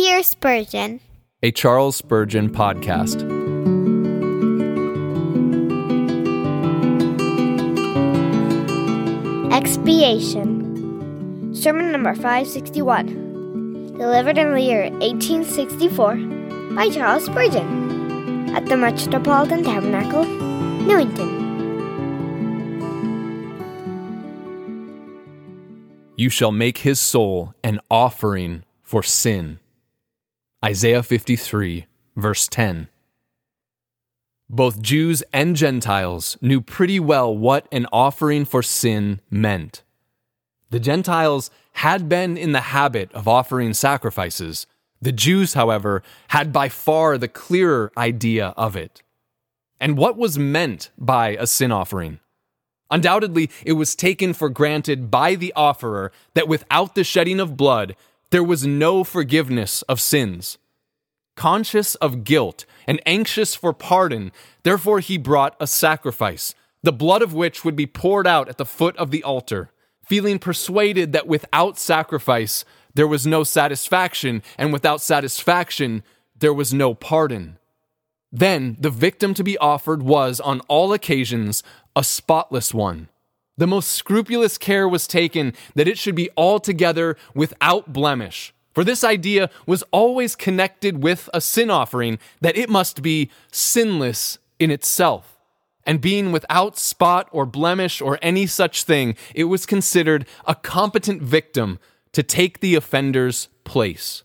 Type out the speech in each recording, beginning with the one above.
Hear Spurgeon, a Charles Spurgeon podcast. Expiation. Sermon number 561. Delivered in the year 1864 by Charles Spurgeon at the Metropolitan Tabernacle, Newington. You shall make his soul an offering for sin. Isaiah 53, verse 10. Both Jews and Gentiles knew pretty well what an offering for sin meant. The Gentiles had been in the habit of offering sacrifices. The Jews, however, had by far the clearer idea of it. And what was meant by a sin offering? Undoubtedly, it was taken for granted by the offerer that without the shedding of blood, there was no forgiveness of sins. Conscious of guilt and anxious for pardon, therefore he brought a sacrifice, the blood of which would be poured out at the foot of the altar, feeling persuaded that without sacrifice there was no satisfaction, and without satisfaction there was no pardon. Then the victim to be offered was, on all occasions, a spotless one. The most scrupulous care was taken that it should be altogether without blemish. For this idea was always connected with a sin offering, that it must be sinless in itself. And being without spot or blemish or any such thing, it was considered a competent victim to take the offender's place.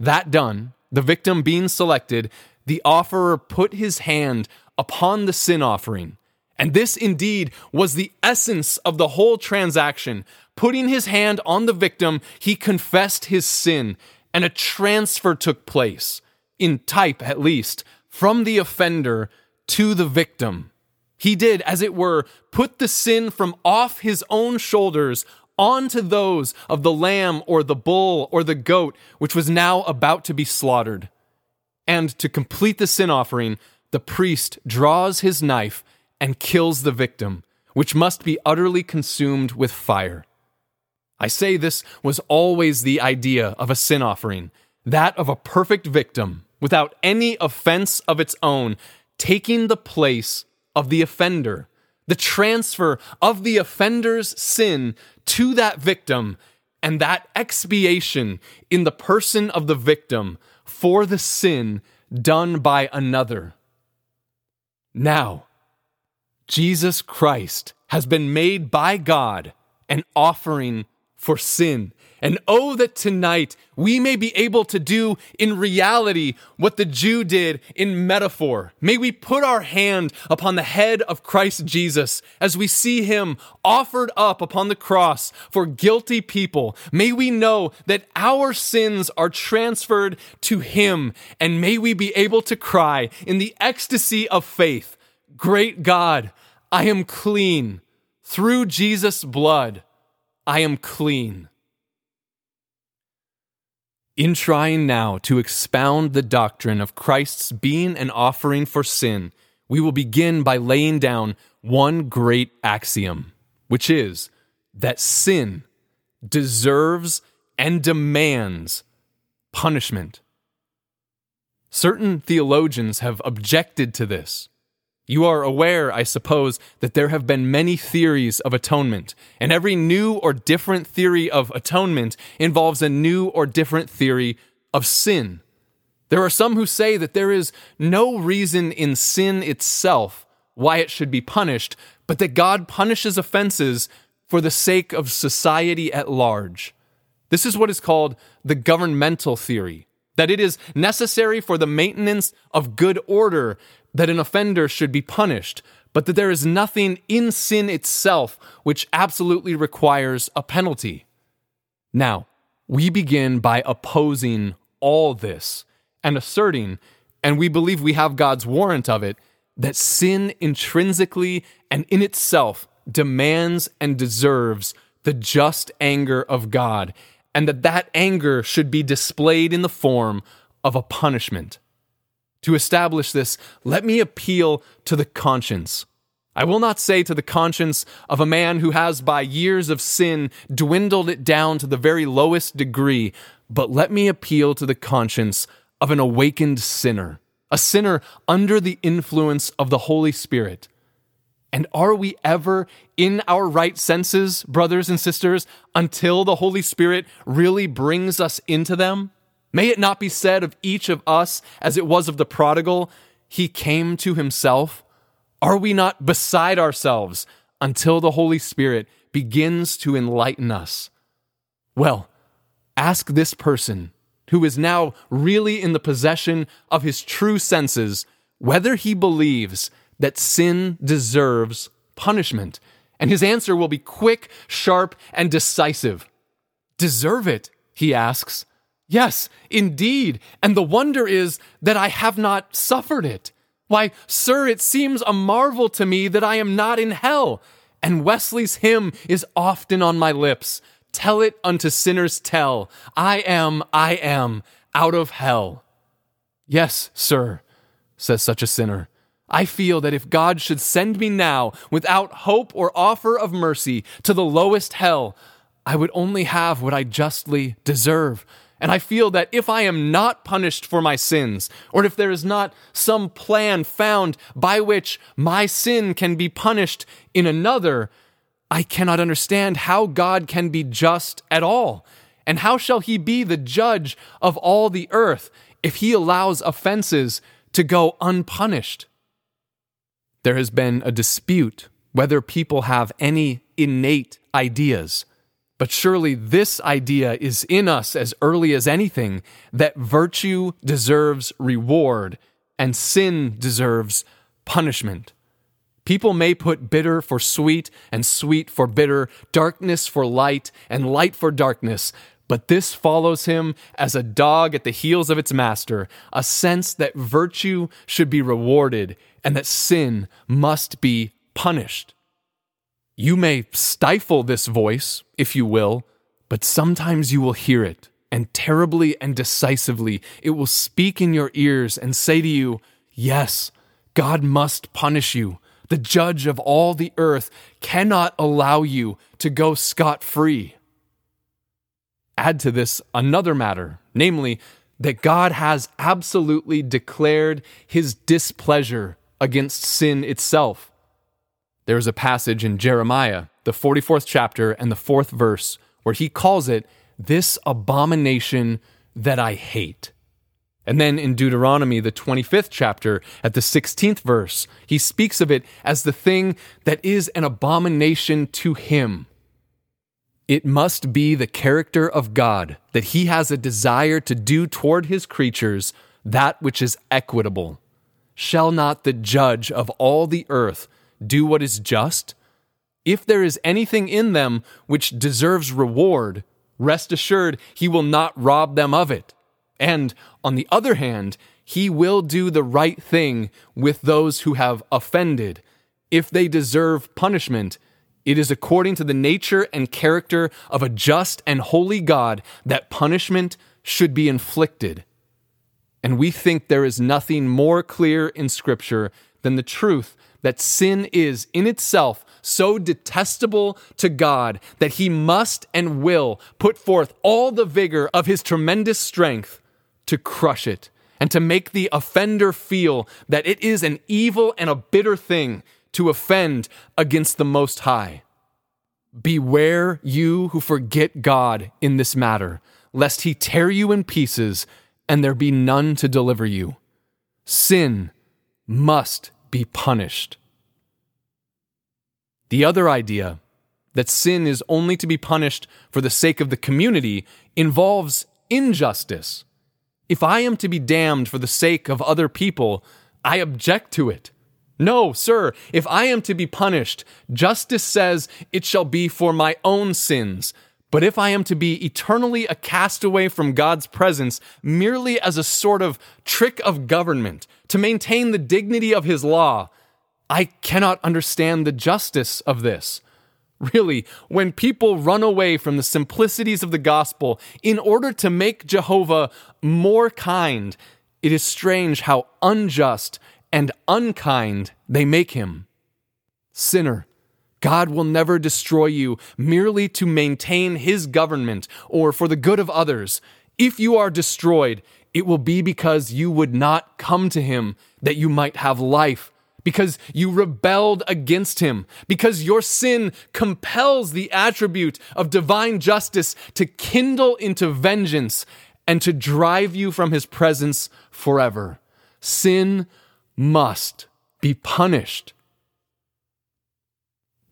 That done, the victim being selected, the offerer put his hand upon the sin offering and this indeed was the essence of the whole transaction. Putting his hand on the victim, he confessed his sin, and a transfer took place, in type at least, from the offender to the victim. He did, as it were, put the sin from off his own shoulders onto those of the lamb or the bull or the goat, which was now about to be slaughtered. And to complete the sin offering, the priest draws his knife and kills the victim, which must be utterly consumed with fire. I say this was always the idea of a sin offering, that of a perfect victim, without any offense of its own, taking the place of the offender, the transfer of the offender's sin to that victim, and that expiation in the person of the victim for the sin done by another. Now, Jesus Christ has been made by God an offering for sin. And oh, that tonight we may be able to do in reality what the Jew did in metaphor. May we put our hand upon the head of Christ Jesus as we see him offered up upon the cross for guilty people. May we know that our sins are transferred to him, and may we be able to cry in the ecstasy of faith Great God, I am clean. Through Jesus' blood, I am clean. In trying now to expound the doctrine of Christ's being an offering for sin, we will begin by laying down one great axiom, which is that sin deserves and demands punishment. Certain theologians have objected to this. You are aware, I suppose, that there have been many theories of atonement, and every new or different theory of atonement involves a new or different theory of sin. There are some who say that there is no reason in sin itself why it should be punished, but that God punishes offenses for the sake of society at large. This is what is called the governmental theory that it is necessary for the maintenance of good order that an offender should be punished, but that there is nothing in sin itself which absolutely requires a penalty. Now, we begin by opposing all this and asserting, and we believe we have God's warrant of it, that sin intrinsically and in itself demands and deserves the just anger of God, and that that anger should be displayed in the form of a punishment. To establish this, let me appeal to the conscience. I will not say to the conscience of a man who has by years of sin dwindled it down to the very lowest degree, but let me appeal to the conscience of an awakened sinner, a sinner under the influence of the Holy Spirit. And are we ever in our right senses, brothers and sisters, until the Holy Spirit really brings us into them? May it not be said of each of us, as it was of the prodigal, he came to himself. Are we not beside ourselves until the Holy Spirit begins to enlighten us? Well, ask this person who is now really in the possession of his true senses whether he believes that sin deserves punishment. And his answer will be quick, sharp, and decisive. Deserve it, he asks. Yes, indeed. And the wonder is that I have not suffered it. Why, sir, it seems a marvel to me that I am not in hell. And Wesley's hymn is often on my lips. Tell it unto sinners, tell. I am, I am out of hell. Yes, sir, says such a sinner. I feel that if God should send me now without hope or offer of mercy to the lowest hell, I would only have what I justly deserve and I feel that if I am not punished for my sins, or if there is not some plan found by which my sin can be punished in another, I cannot understand how God can be just at all. And how shall he be the judge of all the earth if he allows offenses to go unpunished? There has been a dispute whether people have any innate ideas but surely this idea is in us as early as anything that virtue deserves reward and sin deserves punishment. People may put bitter for sweet and sweet for bitter, darkness for light and light for darkness, but this follows him as a dog at the heels of its master, a sense that virtue should be rewarded and that sin must be punished. You may stifle this voice, if you will, but sometimes you will hear it, and terribly and decisively it will speak in your ears and say to you, Yes, God must punish you. The judge of all the earth cannot allow you to go scot free. Add to this another matter, namely, that God has absolutely declared his displeasure against sin itself. There is a passage in Jeremiah, the 44th chapter and the fourth verse, where he calls it this abomination that I hate. And then in Deuteronomy, the 25th chapter, at the 16th verse, he speaks of it as the thing that is an abomination to him. It must be the character of God that he has a desire to do toward his creatures that which is equitable. Shall not the judge of all the earth do what is just, if there is anything in them which deserves reward, rest assured he will not rob them of it. And on the other hand, he will do the right thing with those who have offended. If they deserve punishment, it is according to the nature and character of a just and holy God that punishment should be inflicted. And we think there is nothing more clear in Scripture than the truth that sin is in itself so detestable to God that he must and will put forth all the vigor of his tremendous strength to crush it and to make the offender feel that it is an evil and a bitter thing to offend against the Most High. Beware you who forget God in this matter, lest he tear you in pieces and there be none to deliver you. Sin must be punished. The other idea, that sin is only to be punished for the sake of the community, involves injustice. If I am to be damned for the sake of other people, I object to it. No, sir, if I am to be punished, justice says it shall be for my own sins. But if I am to be eternally a castaway from God's presence merely as a sort of trick of government to maintain the dignity of his law, I cannot understand the justice of this. Really, when people run away from the simplicities of the gospel in order to make Jehovah more kind, it is strange how unjust and unkind they make him. Sinner, God will never destroy you merely to maintain his government or for the good of others. If you are destroyed, it will be because you would not come to him that you might have life, because you rebelled against him, because your sin compels the attribute of divine justice to kindle into vengeance and to drive you from his presence forever. Sin must be punished.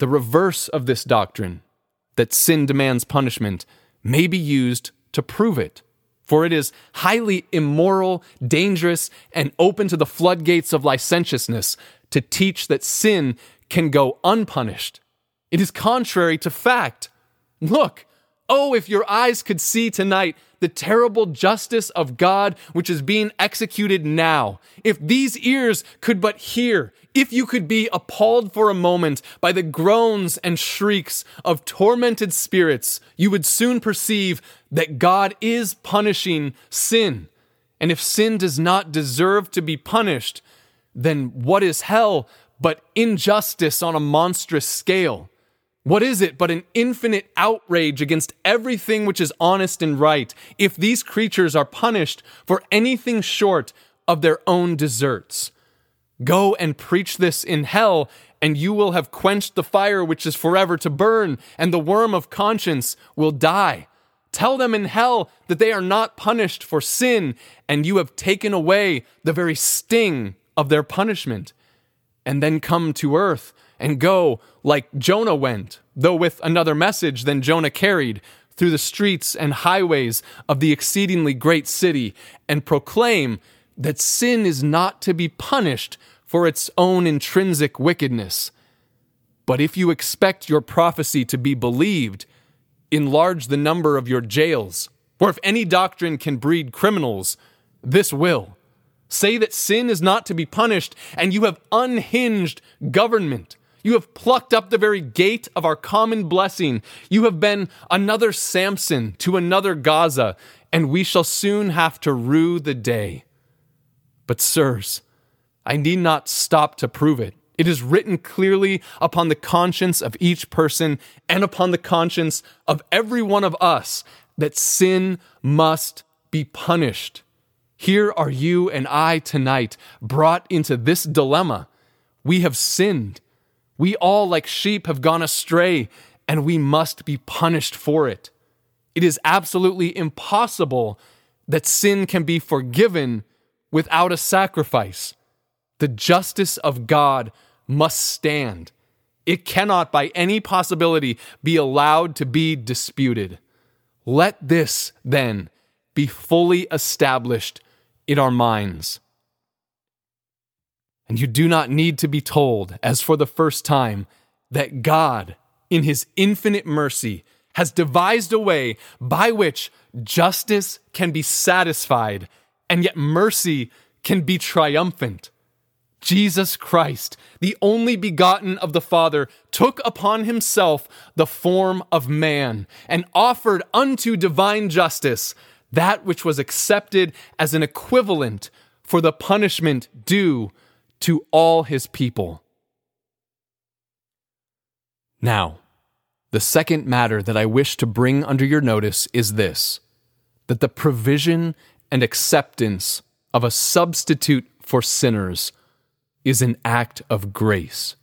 The reverse of this doctrine, that sin demands punishment, may be used to prove it. For it is highly immoral, dangerous, and open to the floodgates of licentiousness to teach that sin can go unpunished. It is contrary to fact. Look, oh, if your eyes could see tonight the terrible justice of God which is being executed now. If these ears could but hear, if you could be appalled for a moment by the groans and shrieks of tormented spirits, you would soon perceive that God is punishing sin. And if sin does not deserve to be punished, then what is hell but injustice on a monstrous scale? What is it but an infinite outrage against everything which is honest and right if these creatures are punished for anything short of their own deserts? Go and preach this in hell, and you will have quenched the fire which is forever to burn, and the worm of conscience will die. Tell them in hell that they are not punished for sin, and you have taken away the very sting of their punishment. And then come to earth and go like Jonah went, though with another message than Jonah carried, through the streets and highways of the exceedingly great city, and proclaim that sin is not to be punished for its own intrinsic wickedness. But if you expect your prophecy to be believed, enlarge the number of your jails. For if any doctrine can breed criminals, this will. Say that sin is not to be punished, and you have unhinged government. You have plucked up the very gate of our common blessing. You have been another Samson to another Gaza, and we shall soon have to rue the day. But, sirs, I need not stop to prove it. It is written clearly upon the conscience of each person and upon the conscience of every one of us that sin must be punished. Here are you and I tonight brought into this dilemma. We have sinned we all, like sheep, have gone astray, and we must be punished for it. It is absolutely impossible that sin can be forgiven without a sacrifice. The justice of God must stand. It cannot, by any possibility, be allowed to be disputed. Let this, then, be fully established in our minds. And you do not need to be told, as for the first time, that God, in his infinite mercy, has devised a way by which justice can be satisfied and yet mercy can be triumphant. Jesus Christ, the only begotten of the Father, took upon himself the form of man and offered unto divine justice that which was accepted as an equivalent for the punishment due to all his people. Now, the second matter that I wish to bring under your notice is this that the provision and acceptance of a substitute for sinners is an act of grace.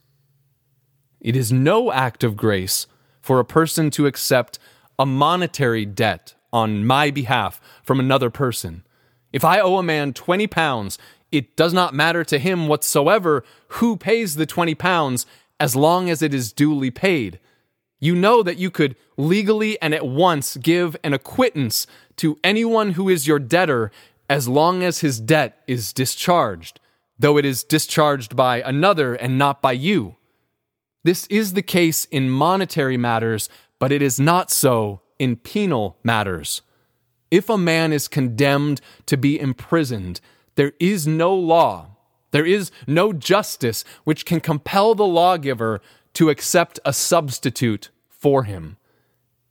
It is no act of grace for a person to accept a monetary debt on my behalf from another person. If I owe a man 20 pounds it does not matter to him whatsoever who pays the 20 pounds as long as it is duly paid. You know that you could legally and at once give an acquittance to anyone who is your debtor as long as his debt is discharged, though it is discharged by another and not by you. This is the case in monetary matters, but it is not so in penal matters. If a man is condemned to be imprisoned, there is no law, there is no justice which can compel the lawgiver to accept a substitute for him.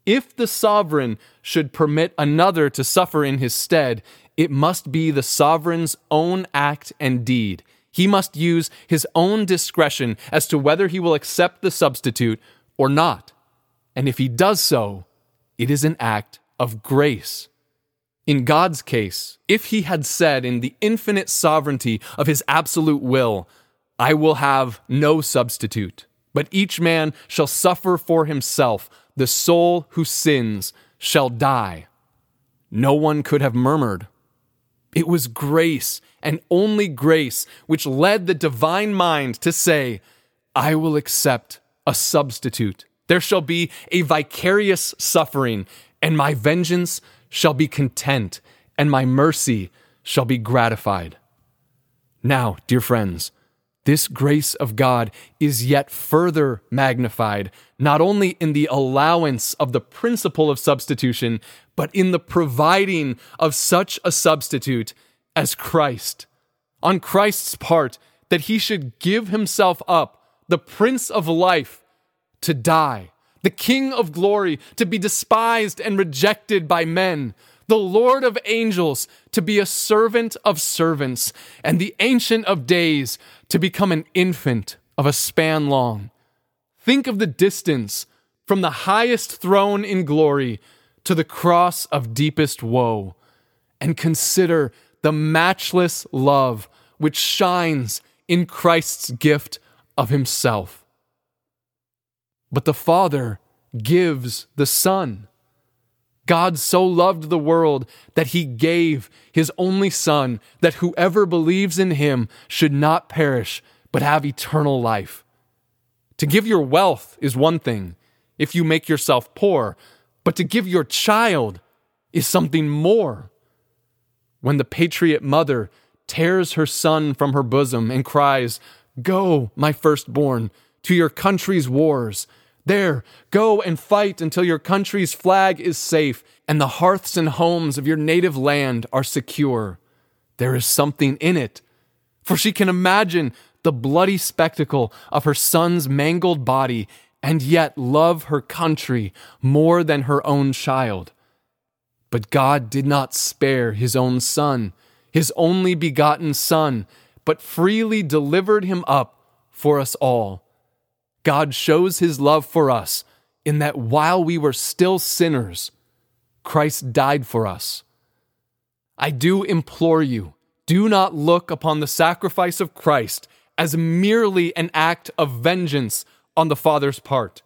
If the sovereign should permit another to suffer in his stead, it must be the sovereign's own act and deed. he must use his own discretion as to whether he will accept the substitute or not. And if he does so, it is an act of grace. In God's case, if he had said in the infinite sovereignty of his absolute will, I will have no substitute, but each man shall suffer for himself, the soul who sins shall die. No one could have murmured. It was grace and only grace which led the divine mind to say, I will accept a substitute. There shall be a vicarious suffering, and my vengeance shall be content, and my mercy shall be gratified. Now, dear friends, this grace of God is yet further magnified, not only in the allowance of the principle of substitution, but in the providing of such a substitute as Christ. On Christ's part, that he should give himself up, the Prince of Life, to die, the King of Glory, to be despised and rejected by men, the Lord of angels, to be a servant of servants, and the Ancient of Days, to become an infant of a span long. Think of the distance from the highest throne in glory to the cross of deepest woe, and consider the matchless love which shines in Christ's gift of Himself. But the Father gives the Son. God so loved the world that he gave his only Son, that whoever believes in him should not perish, but have eternal life. To give your wealth is one thing, if you make yourself poor, but to give your child is something more. When the patriot mother tears her son from her bosom and cries, Go, my firstborn, to your country's wars there, go and fight until your country's flag is safe and the hearths and homes of your native land are secure. There is something in it, for she can imagine the bloody spectacle of her son's mangled body and yet love her country more than her own child. But God did not spare his own son, his only begotten son, but freely delivered him up for us all. God shows his love for us in that while we were still sinners, Christ died for us. I do implore you, do not look upon the sacrifice of Christ as merely an act of vengeance on the Father's part.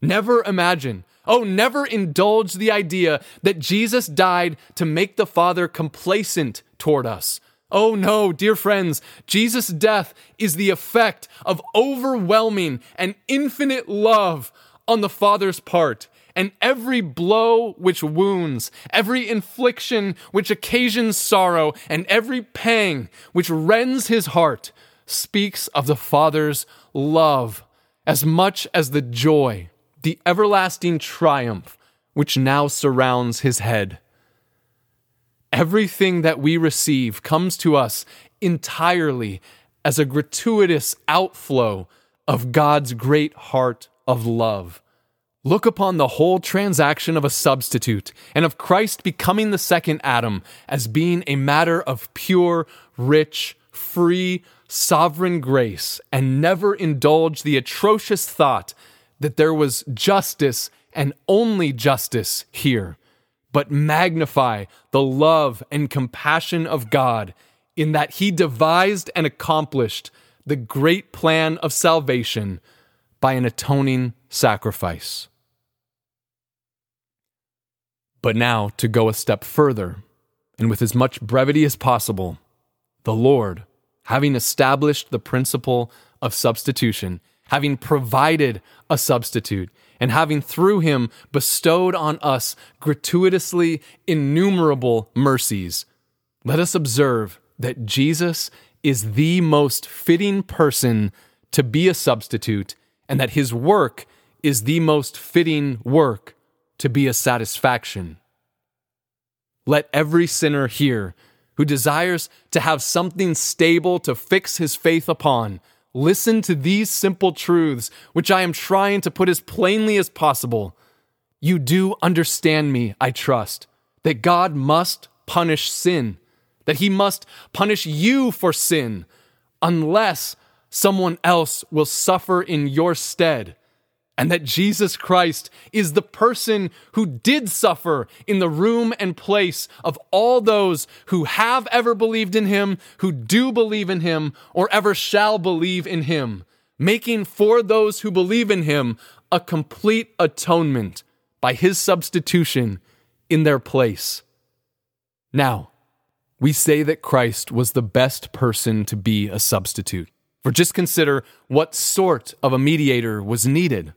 Never imagine, oh, never indulge the idea that Jesus died to make the Father complacent toward us Oh no, dear friends, Jesus' death is the effect of overwhelming and infinite love on the Father's part. And every blow which wounds, every infliction which occasions sorrow, and every pang which rends his heart speaks of the Father's love as much as the joy, the everlasting triumph which now surrounds his head. Everything that we receive comes to us entirely as a gratuitous outflow of God's great heart of love. Look upon the whole transaction of a substitute and of Christ becoming the second Adam as being a matter of pure, rich, free, sovereign grace, and never indulge the atrocious thought that there was justice and only justice here but magnify the love and compassion of God in that He devised and accomplished the great plan of salvation by an atoning sacrifice. But now, to go a step further, and with as much brevity as possible, the Lord, having established the principle of substitution, having provided a substitute, and having through him bestowed on us gratuitously innumerable mercies, let us observe that Jesus is the most fitting person to be a substitute, and that his work is the most fitting work to be a satisfaction. Let every sinner here who desires to have something stable to fix his faith upon Listen to these simple truths, which I am trying to put as plainly as possible. You do understand me, I trust, that God must punish sin, that He must punish you for sin. unless someone else will suffer in your stead and that Jesus Christ is the person who did suffer in the room and place of all those who have ever believed in him, who do believe in him, or ever shall believe in him, making for those who believe in him a complete atonement by his substitution in their place. Now, we say that Christ was the best person to be a substitute. For just consider what sort of a mediator was needed.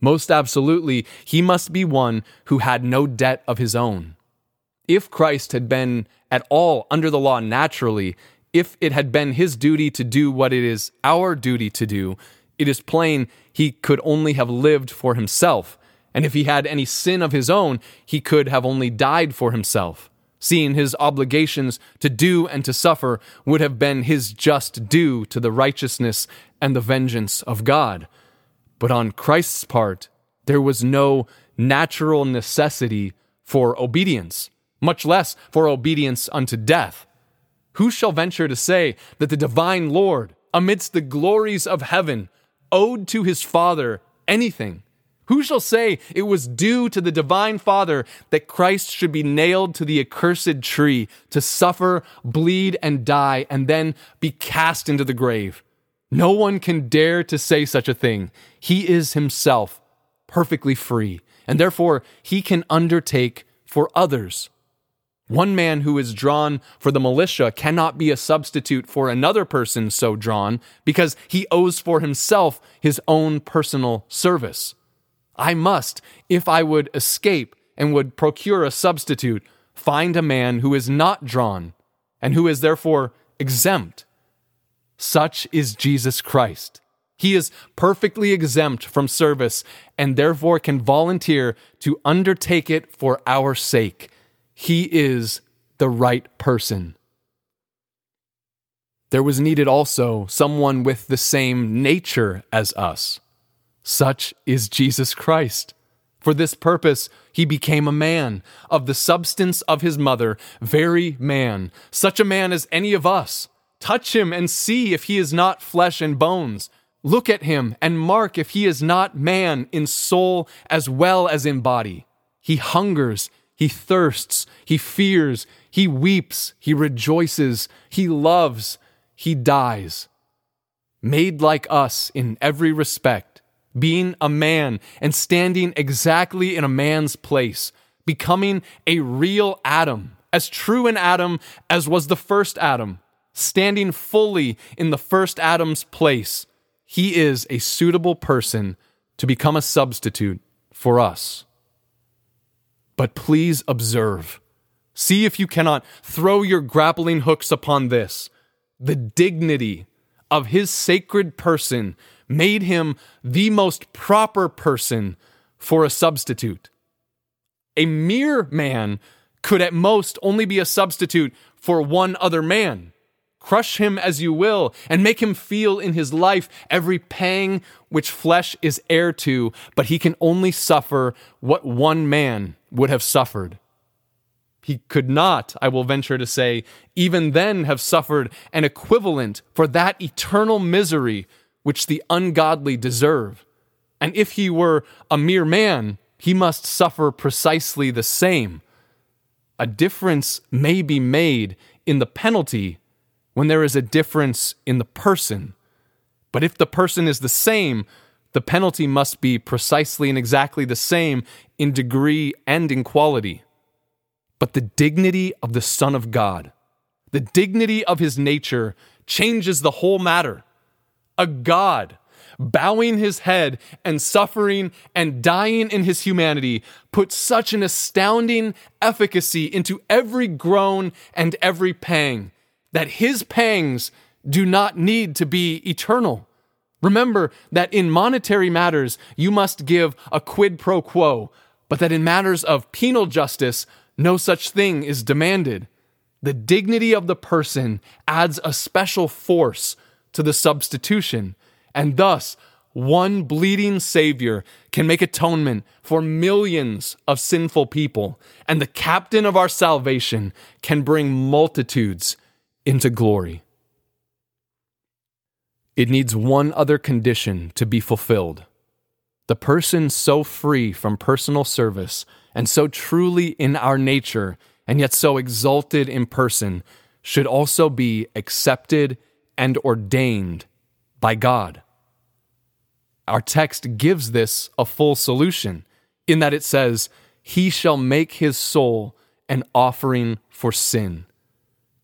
Most absolutely, he must be one who had no debt of his own. If Christ had been at all under the law naturally, if it had been his duty to do what it is our duty to do, it is plain he could only have lived for himself. And if he had any sin of his own, he could have only died for himself, seeing his obligations to do and to suffer would have been his just due to the righteousness and the vengeance of God. But on Christ's part, there was no natural necessity for obedience, much less for obedience unto death. Who shall venture to say that the divine Lord, amidst the glories of heaven, owed to his Father anything? Who shall say it was due to the divine Father that Christ should be nailed to the accursed tree to suffer, bleed, and die, and then be cast into the grave? No one can dare to say such a thing. He is himself perfectly free, and therefore he can undertake for others. One man who is drawn for the militia cannot be a substitute for another person so drawn because he owes for himself his own personal service. I must, if I would escape and would procure a substitute, find a man who is not drawn and who is therefore exempt. Such is Jesus Christ. He is perfectly exempt from service and therefore can volunteer to undertake it for our sake. He is the right person. There was needed also someone with the same nature as us. Such is Jesus Christ. For this purpose, he became a man, of the substance of his mother, very man, such a man as any of us Touch him and see if he is not flesh and bones. Look at him and mark if he is not man in soul as well as in body. He hungers, he thirsts, he fears, he weeps, he rejoices, he loves, he dies. Made like us in every respect, being a man and standing exactly in a man's place, becoming a real Adam, as true an Adam as was the first Adam standing fully in the first Adam's place, he is a suitable person to become a substitute for us. But please observe. See if you cannot throw your grappling hooks upon this. The dignity of his sacred person made him the most proper person for a substitute. A mere man could at most only be a substitute for one other man. Crush him as you will, and make him feel in his life every pang which flesh is heir to, but he can only suffer what one man would have suffered. He could not, I will venture to say, even then have suffered an equivalent for that eternal misery which the ungodly deserve. And if he were a mere man, he must suffer precisely the same. A difference may be made in the penalty when there is a difference in the person. But if the person is the same, the penalty must be precisely and exactly the same in degree and in quality. But the dignity of the Son of God, the dignity of his nature, changes the whole matter. A God bowing his head and suffering and dying in his humanity puts such an astounding efficacy into every groan and every pang that his pangs do not need to be eternal. Remember that in monetary matters, you must give a quid pro quo, but that in matters of penal justice, no such thing is demanded. The dignity of the person adds a special force to the substitution, and thus, one bleeding Savior can make atonement for millions of sinful people, and the captain of our salvation can bring multitudes into glory. it needs one other condition to be fulfilled. The person so free from personal service and so truly in our nature and yet so exalted in person should also be accepted and ordained by God. Our text gives this a full solution in that it says, He shall make his soul an offering for sin.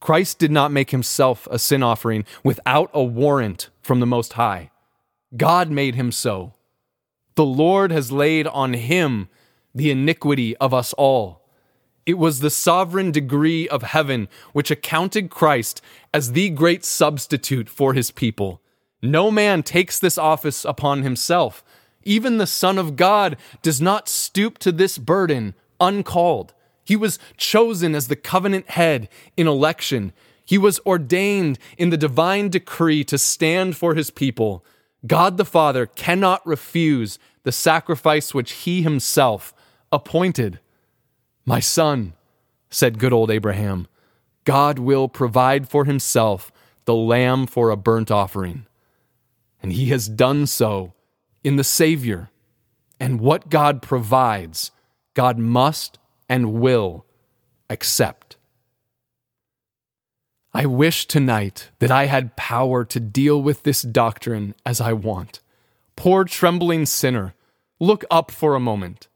Christ did not make himself a sin offering without a warrant from the Most High. God made him so. The Lord has laid on him the iniquity of us all. It was the sovereign degree of heaven which accounted Christ as the great substitute for his people. No man takes this office upon himself. Even the Son of God does not stoop to this burden uncalled. He was chosen as the covenant head in election. He was ordained in the divine decree to stand for his people. God the Father cannot refuse the sacrifice which he himself appointed. My son, said good old Abraham, God will provide for himself the lamb for a burnt offering. And he has done so in the Savior. And what God provides, God must and will accept. I wish tonight that I had power to deal with this doctrine as I want. Poor trembling sinner, look up for a moment.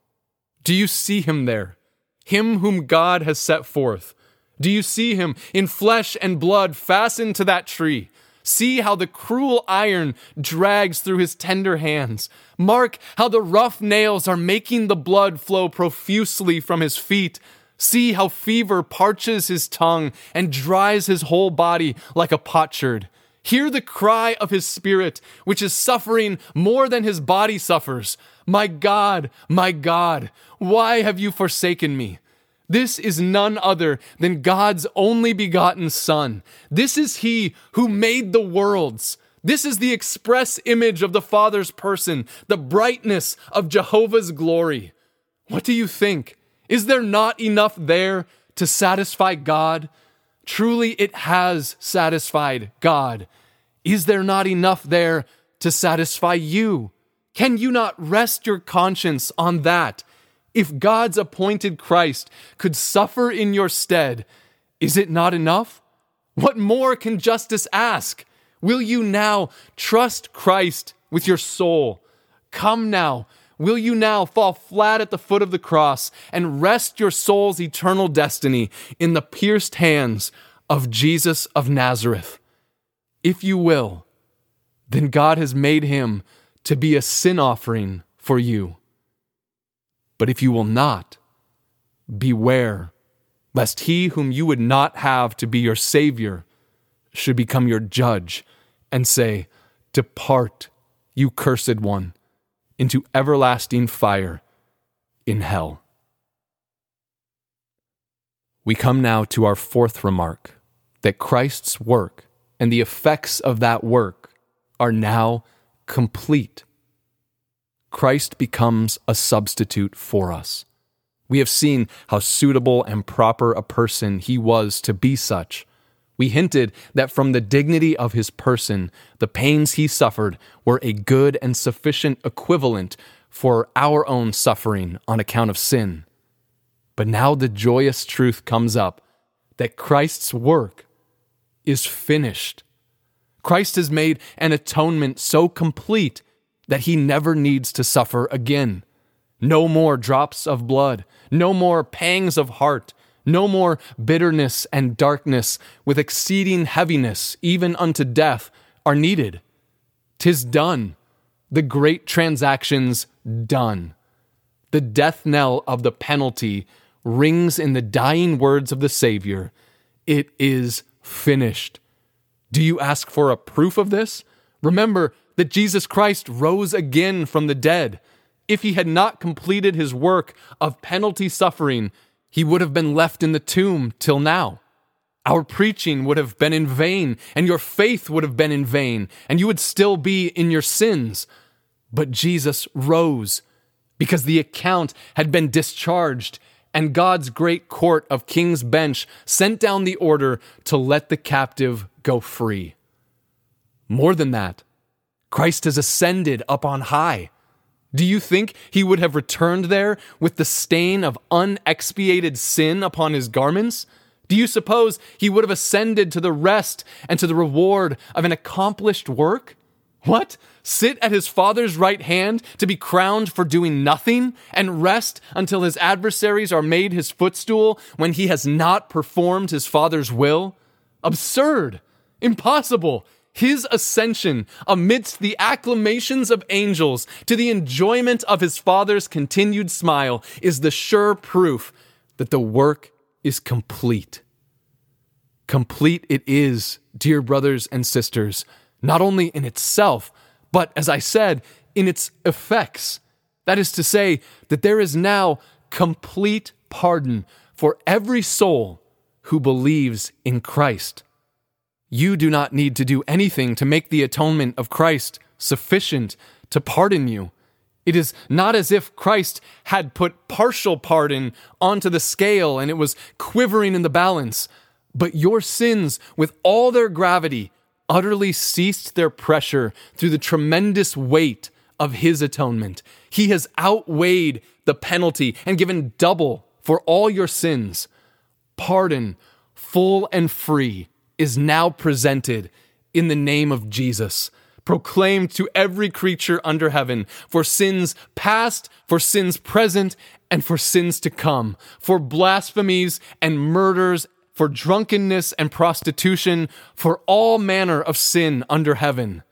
Do you see him there? Him whom God has set forth? Do you see him in flesh and blood fastened to that tree? See how the cruel iron drags through his tender hands. Mark how the rough nails are making the blood flow profusely from his feet. See how fever parches his tongue and dries his whole body like a potsherd. Hear the cry of his spirit, which is suffering more than his body suffers. My God, my God, why have you forsaken me? This is none other than God's only begotten Son. This is He who made the worlds. This is the express image of the Father's person, the brightness of Jehovah's glory. What do you think? Is there not enough there to satisfy God? Truly, it has satisfied God. Is there not enough there to satisfy you? Can you not rest your conscience on that? If God's appointed Christ could suffer in your stead, is it not enough? What more can justice ask? Will you now trust Christ with your soul? Come now. Will you now fall flat at the foot of the cross and rest your soul's eternal destiny in the pierced hands of Jesus of Nazareth? If you will, then God has made him to be a sin offering for you. But if you will not, beware lest he whom you would not have to be your Savior should become your judge and say, Depart, you cursed one, into everlasting fire in hell. We come now to our fourth remark that Christ's work and the effects of that work are now complete. Christ becomes a substitute for us. We have seen how suitable and proper a person he was to be such. We hinted that from the dignity of his person, the pains he suffered were a good and sufficient equivalent for our own suffering on account of sin. But now the joyous truth comes up that Christ's work is finished. Christ has made an atonement so complete that he never needs to suffer again. No more drops of blood, no more pangs of heart, no more bitterness and darkness with exceeding heaviness, even unto death, are needed. Tis done. The great transaction's done. The death knell of the penalty rings in the dying words of the Savior It is finished. Do you ask for a proof of this? Remember, that Jesus Christ rose again from the dead. If he had not completed his work of penalty suffering, he would have been left in the tomb till now. Our preaching would have been in vain, and your faith would have been in vain, and you would still be in your sins. But Jesus rose because the account had been discharged, and God's great court of King's Bench sent down the order to let the captive go free. More than that, Christ has ascended up on high. Do you think he would have returned there with the stain of unexpiated sin upon his garments? Do you suppose he would have ascended to the rest and to the reward of an accomplished work? What? Sit at his Father's right hand to be crowned for doing nothing and rest until his adversaries are made his footstool when he has not performed his Father's will? Absurd! Impossible! His ascension amidst the acclamations of angels to the enjoyment of his Father's continued smile is the sure proof that the work is complete. Complete it is, dear brothers and sisters, not only in itself, but as I said, in its effects. That is to say, that there is now complete pardon for every soul who believes in Christ. You do not need to do anything to make the atonement of Christ sufficient to pardon you. It is not as if Christ had put partial pardon onto the scale and it was quivering in the balance, but your sins, with all their gravity, utterly ceased their pressure through the tremendous weight of his atonement. He has outweighed the penalty and given double for all your sins. Pardon, full and free is now presented in the name of Jesus, proclaimed to every creature under heaven for sins past, for sins present, and for sins to come, for blasphemies and murders, for drunkenness and prostitution, for all manner of sin under heaven.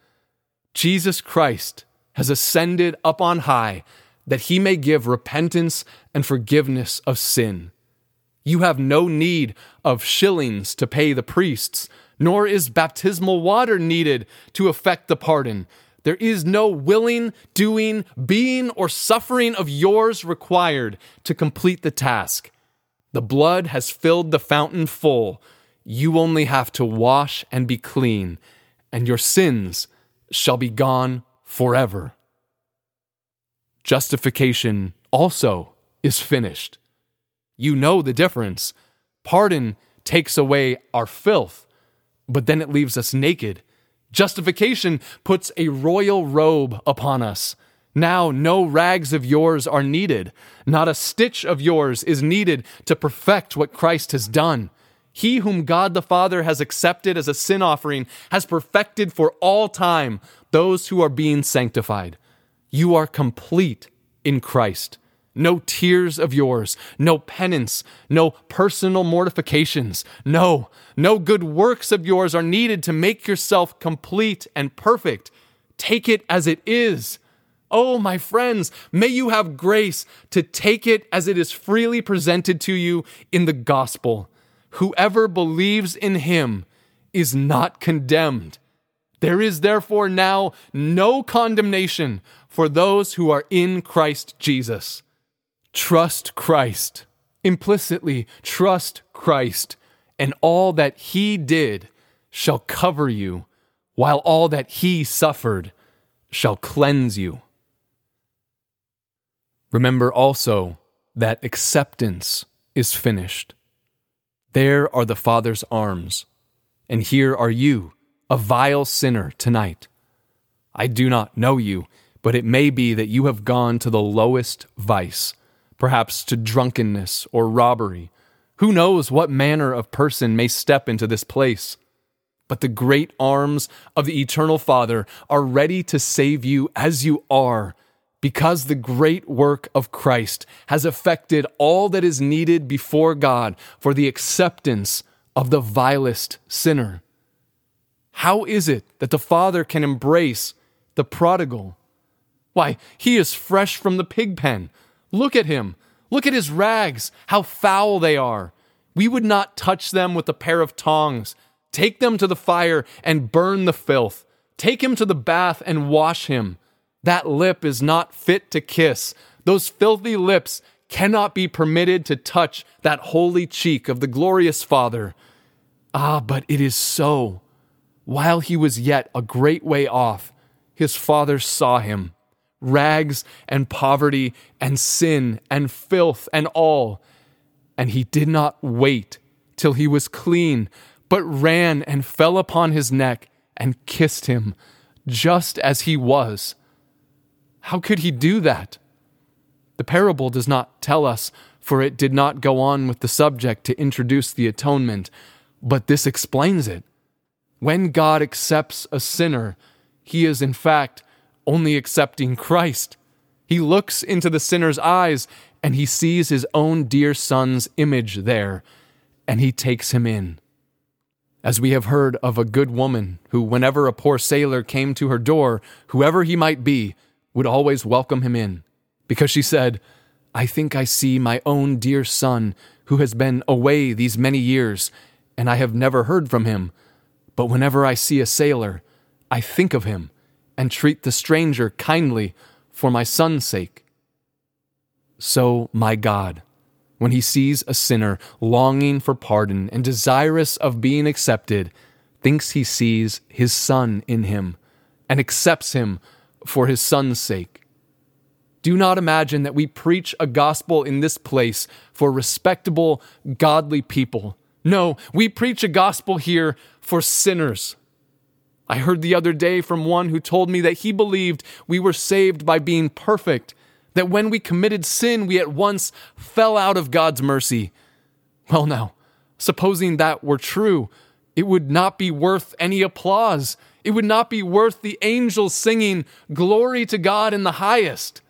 Jesus Christ has ascended up on high that he may give repentance and forgiveness of sin. You have no need of shillings to pay the priests, nor is baptismal water needed to effect the pardon. There is no willing, doing, being, or suffering of yours required to complete the task. The blood has filled the fountain full. You only have to wash and be clean, and your sins shall be gone forever. Justification also is finished. You know the difference. Pardon takes away our filth, but then it leaves us naked. Justification puts a royal robe upon us. Now, no rags of yours are needed. Not a stitch of yours is needed to perfect what Christ has done. He whom God the Father has accepted as a sin offering has perfected for all time those who are being sanctified. You are complete in Christ no tears of yours, no penance, no personal mortifications. No, no good works of yours are needed to make yourself complete and perfect. Take it as it is. Oh, my friends, may you have grace to take it as it is freely presented to you in the gospel. Whoever believes in him is not condemned. There is therefore now no condemnation for those who are in Christ Jesus. Trust Christ. Implicitly, trust Christ, and all that he did shall cover you, while all that he suffered shall cleanse you. Remember also that acceptance is finished. There are the Father's arms, and here are you, a vile sinner, tonight. I do not know you, but it may be that you have gone to the lowest vice perhaps to drunkenness or robbery. Who knows what manner of person may step into this place? But the great arms of the eternal Father are ready to save you as you are, because the great work of Christ has effected all that is needed before God for the acceptance of the vilest sinner. How is it that the Father can embrace the prodigal? Why, he is fresh from the pig pen Look at him. Look at his rags, how foul they are. We would not touch them with a pair of tongs. Take them to the fire and burn the filth. Take him to the bath and wash him. That lip is not fit to kiss. Those filthy lips cannot be permitted to touch that holy cheek of the glorious Father. Ah, but it is so. While he was yet a great way off, his Father saw him rags and poverty and sin and filth and all. And he did not wait till he was clean, but ran and fell upon his neck and kissed him. just as he was. How could he do that? The parable does not tell us, for it did not go on with the subject to introduce the atonement, but this explains it. When God accepts a sinner, he is in fact only accepting Christ. He looks into the sinner's eyes and he sees his own dear son's image there, and he takes him in. As we have heard of a good woman who, whenever a poor sailor came to her door, whoever he might be, would always welcome him in, because she said, I think I see my own dear son who has been away these many years, and I have never heard from him. But whenever I see a sailor, I think of him and treat the stranger kindly for my son's sake. So, my God, when he sees a sinner longing for pardon and desirous of being accepted, thinks he sees his son in him and accepts him for his son's sake. Do not imagine that we preach a gospel in this place for respectable, godly people. No, we preach a gospel here for sinners. I heard the other day from one who told me that he believed we were saved by being perfect that when we committed sin, we at once fell out of God's mercy. Well, now, supposing that were true, it would not be worth any applause. It would not be worth the angels singing, Glory to God in the highest.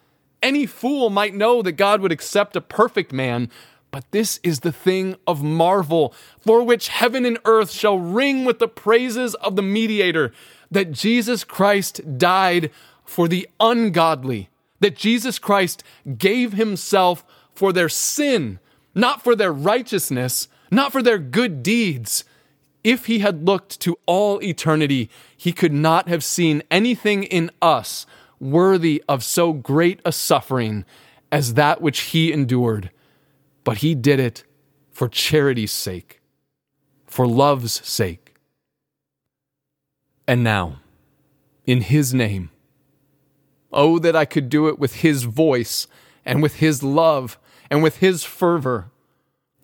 Any fool might know that God would accept a perfect man, but this is the thing of marvel, for which heaven and earth shall ring with the praises of the mediator, that Jesus Christ died for the ungodly that Jesus Christ gave himself for their sin, not for their righteousness, not for their good deeds. If he had looked to all eternity, he could not have seen anything in us worthy of so great a suffering as that which he endured. But he did it for charity's sake, for love's sake. And now, in his name, Oh, that I could do it with His voice and with His love and with His fervor.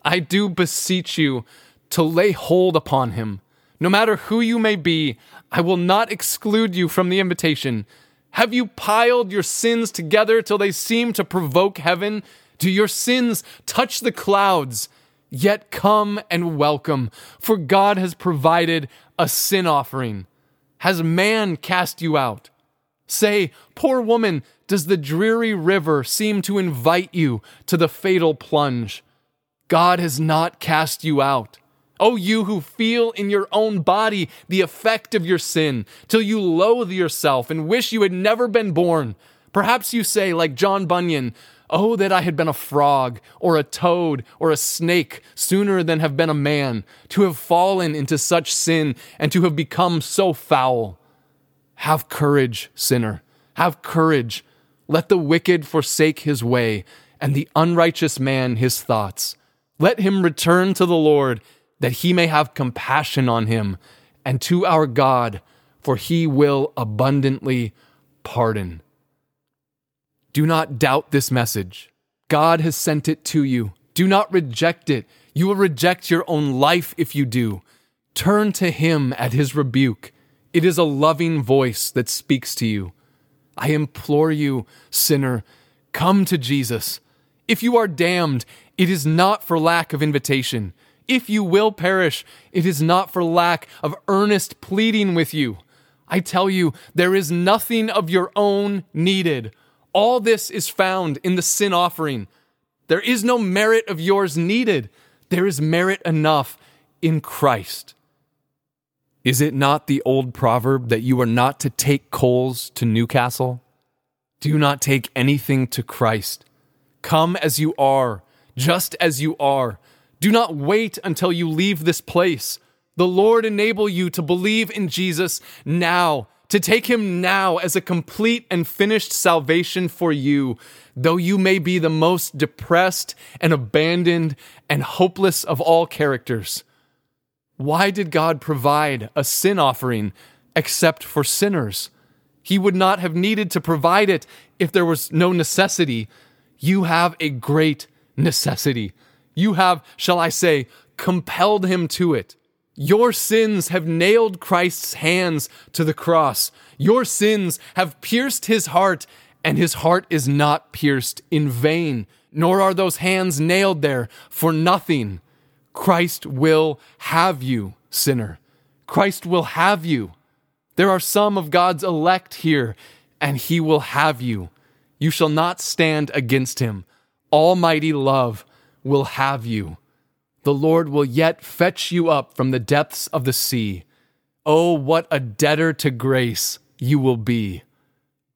I do beseech you to lay hold upon Him. No matter who you may be, I will not exclude you from the invitation. Have you piled your sins together till they seem to provoke heaven? Do your sins touch the clouds? Yet come and welcome, for God has provided a sin offering. Has man cast you out? Say, Poor woman, does the dreary river seem to invite you to the fatal plunge? God has not cast you out. Oh, you who feel in your own body the effect of your sin, till you loathe yourself and wish you had never been born. Perhaps you say, like John Bunyan, Oh, that I had been a frog, or a toad, or a snake, sooner than have been a man, to have fallen into such sin and to have become so foul. Have courage, sinner. Have courage. Let the wicked forsake his way, and the unrighteous man his thoughts. Let him return to the Lord, that he may have compassion on him, and to our God, for he will abundantly pardon. Do not doubt this message. God has sent it to you. Do not reject it. You will reject your own life if you do. Turn to him at his rebuke it is a loving voice that speaks to you. I implore you, sinner, come to Jesus. If you are damned, it is not for lack of invitation. If you will perish, it is not for lack of earnest pleading with you. I tell you, there is nothing of your own needed. All this is found in the sin offering. There is no merit of yours needed. There is merit enough in Christ. Is it not the old proverb that you are not to take coals to Newcastle? Do not take anything to Christ. Come as you are, just as you are. Do not wait until you leave this place. The Lord enable you to believe in Jesus now, to take him now as a complete and finished salvation for you, though you may be the most depressed and abandoned and hopeless of all characters. Why did God provide a sin offering except for sinners? He would not have needed to provide it if there was no necessity. You have a great necessity. You have, shall I say, compelled him to it. Your sins have nailed Christ's hands to the cross. Your sins have pierced his heart, and his heart is not pierced in vain, nor are those hands nailed there for nothing. Christ will have you, sinner. Christ will have you. There are some of God's elect here, and he will have you. You shall not stand against him. Almighty love will have you. The Lord will yet fetch you up from the depths of the sea. Oh, what a debtor to grace you will be.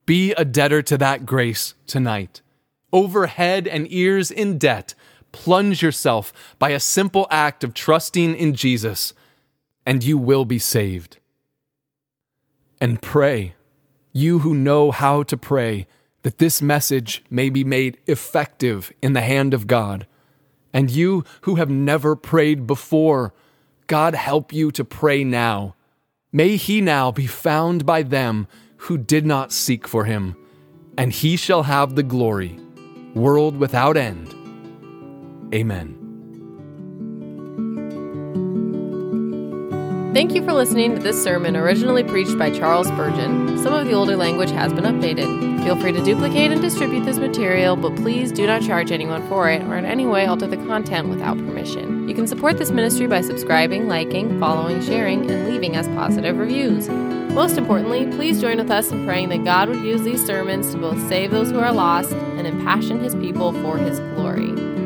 Be a debtor to that grace tonight. Over head and ears in debt, plunge yourself by a simple act of trusting in Jesus, and you will be saved. And pray, you who know how to pray, that this message may be made effective in the hand of God. And you who have never prayed before, God help you to pray now. May he now be found by them who did not seek for him, and he shall have the glory, world without end. Amen. Thank you for listening to this sermon originally preached by Charles Spurgeon. Some of the older language has been updated. Feel free to duplicate and distribute this material, but please do not charge anyone for it or in any way alter the content without permission. You can support this ministry by subscribing, liking, following, sharing, and leaving us positive reviews. Most importantly, please join with us in praying that God would use these sermons to both save those who are lost and impassion his people for his glory.